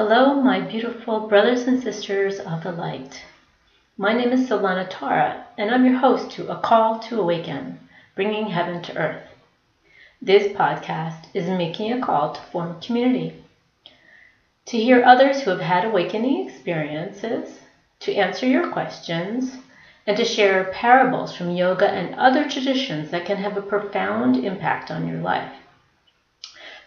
Hello, my beautiful brothers and sisters of the light. My name is Solana Tara, and I'm your host to A Call to Awaken, bringing heaven to earth. This podcast is making a call to form community, to hear others who have had awakening experiences, to answer your questions, and to share parables from yoga and other traditions that can have a profound impact on your life.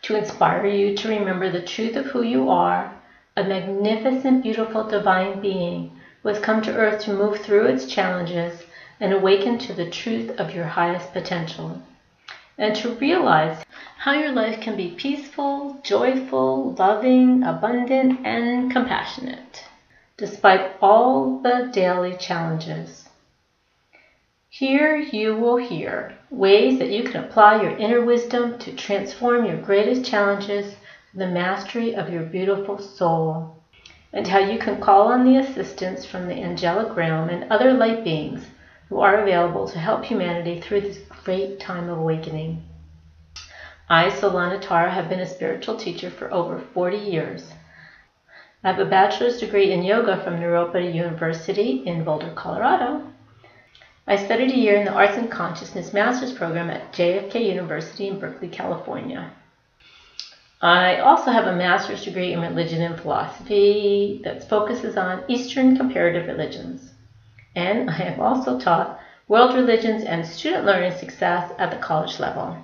To inspire you to remember the truth of who you are, a magnificent, beautiful divine being who has come to earth to move through its challenges and awaken to the truth of your highest potential. And to realize how your life can be peaceful, joyful, loving, abundant, and compassionate, despite all the daily challenges. Here you will hear ways that you can apply your inner wisdom to transform your greatest challenges the mastery of your beautiful soul and how you can call on the assistance from the angelic realm and other light beings who are available to help humanity through this great time of awakening. I, Solana Tara, have been a spiritual teacher for over 40 years. I have a bachelor's degree in yoga from Naropa University in Boulder, Colorado. I studied a year in the Arts and Consciousness Master's Program at JFK University in Berkeley, California. I also have a master's degree in religion and philosophy that focuses on Eastern comparative religions. And I have also taught world religions and student learning success at the college level.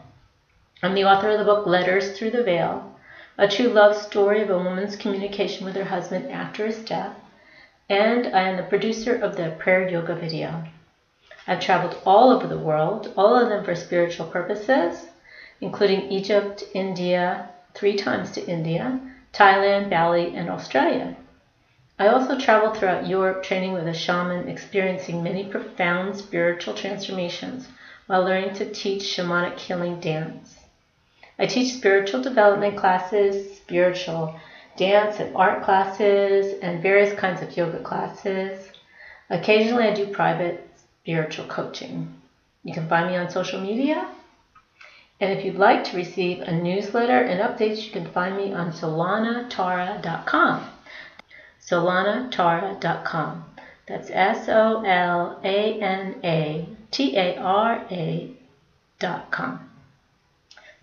I'm the author of the book Letters Through the Veil, a true love story of a woman's communication with her husband after his death, and I am the producer of the prayer yoga video. I've traveled all over the world, all of them for spiritual purposes, including Egypt, India, three times to India, Thailand, Bali, and Australia. I also traveled throughout Europe training with a shaman, experiencing many profound spiritual transformations while learning to teach shamanic healing dance. I teach spiritual development classes, spiritual dance and art classes, and various kinds of yoga classes. Occasionally, I do private spiritual coaching. You can find me on social media and if you'd like to receive a newsletter and updates, you can find me on solanatara.com. solanatara.com. That's S O L A N A T A R A dot com.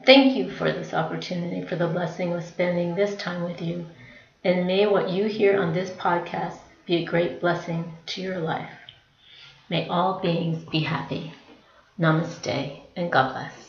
Thank you for this opportunity, for the blessing of spending this time with you. And may what you hear on this podcast be a great blessing to your life. May all beings be happy. Namaste and God bless.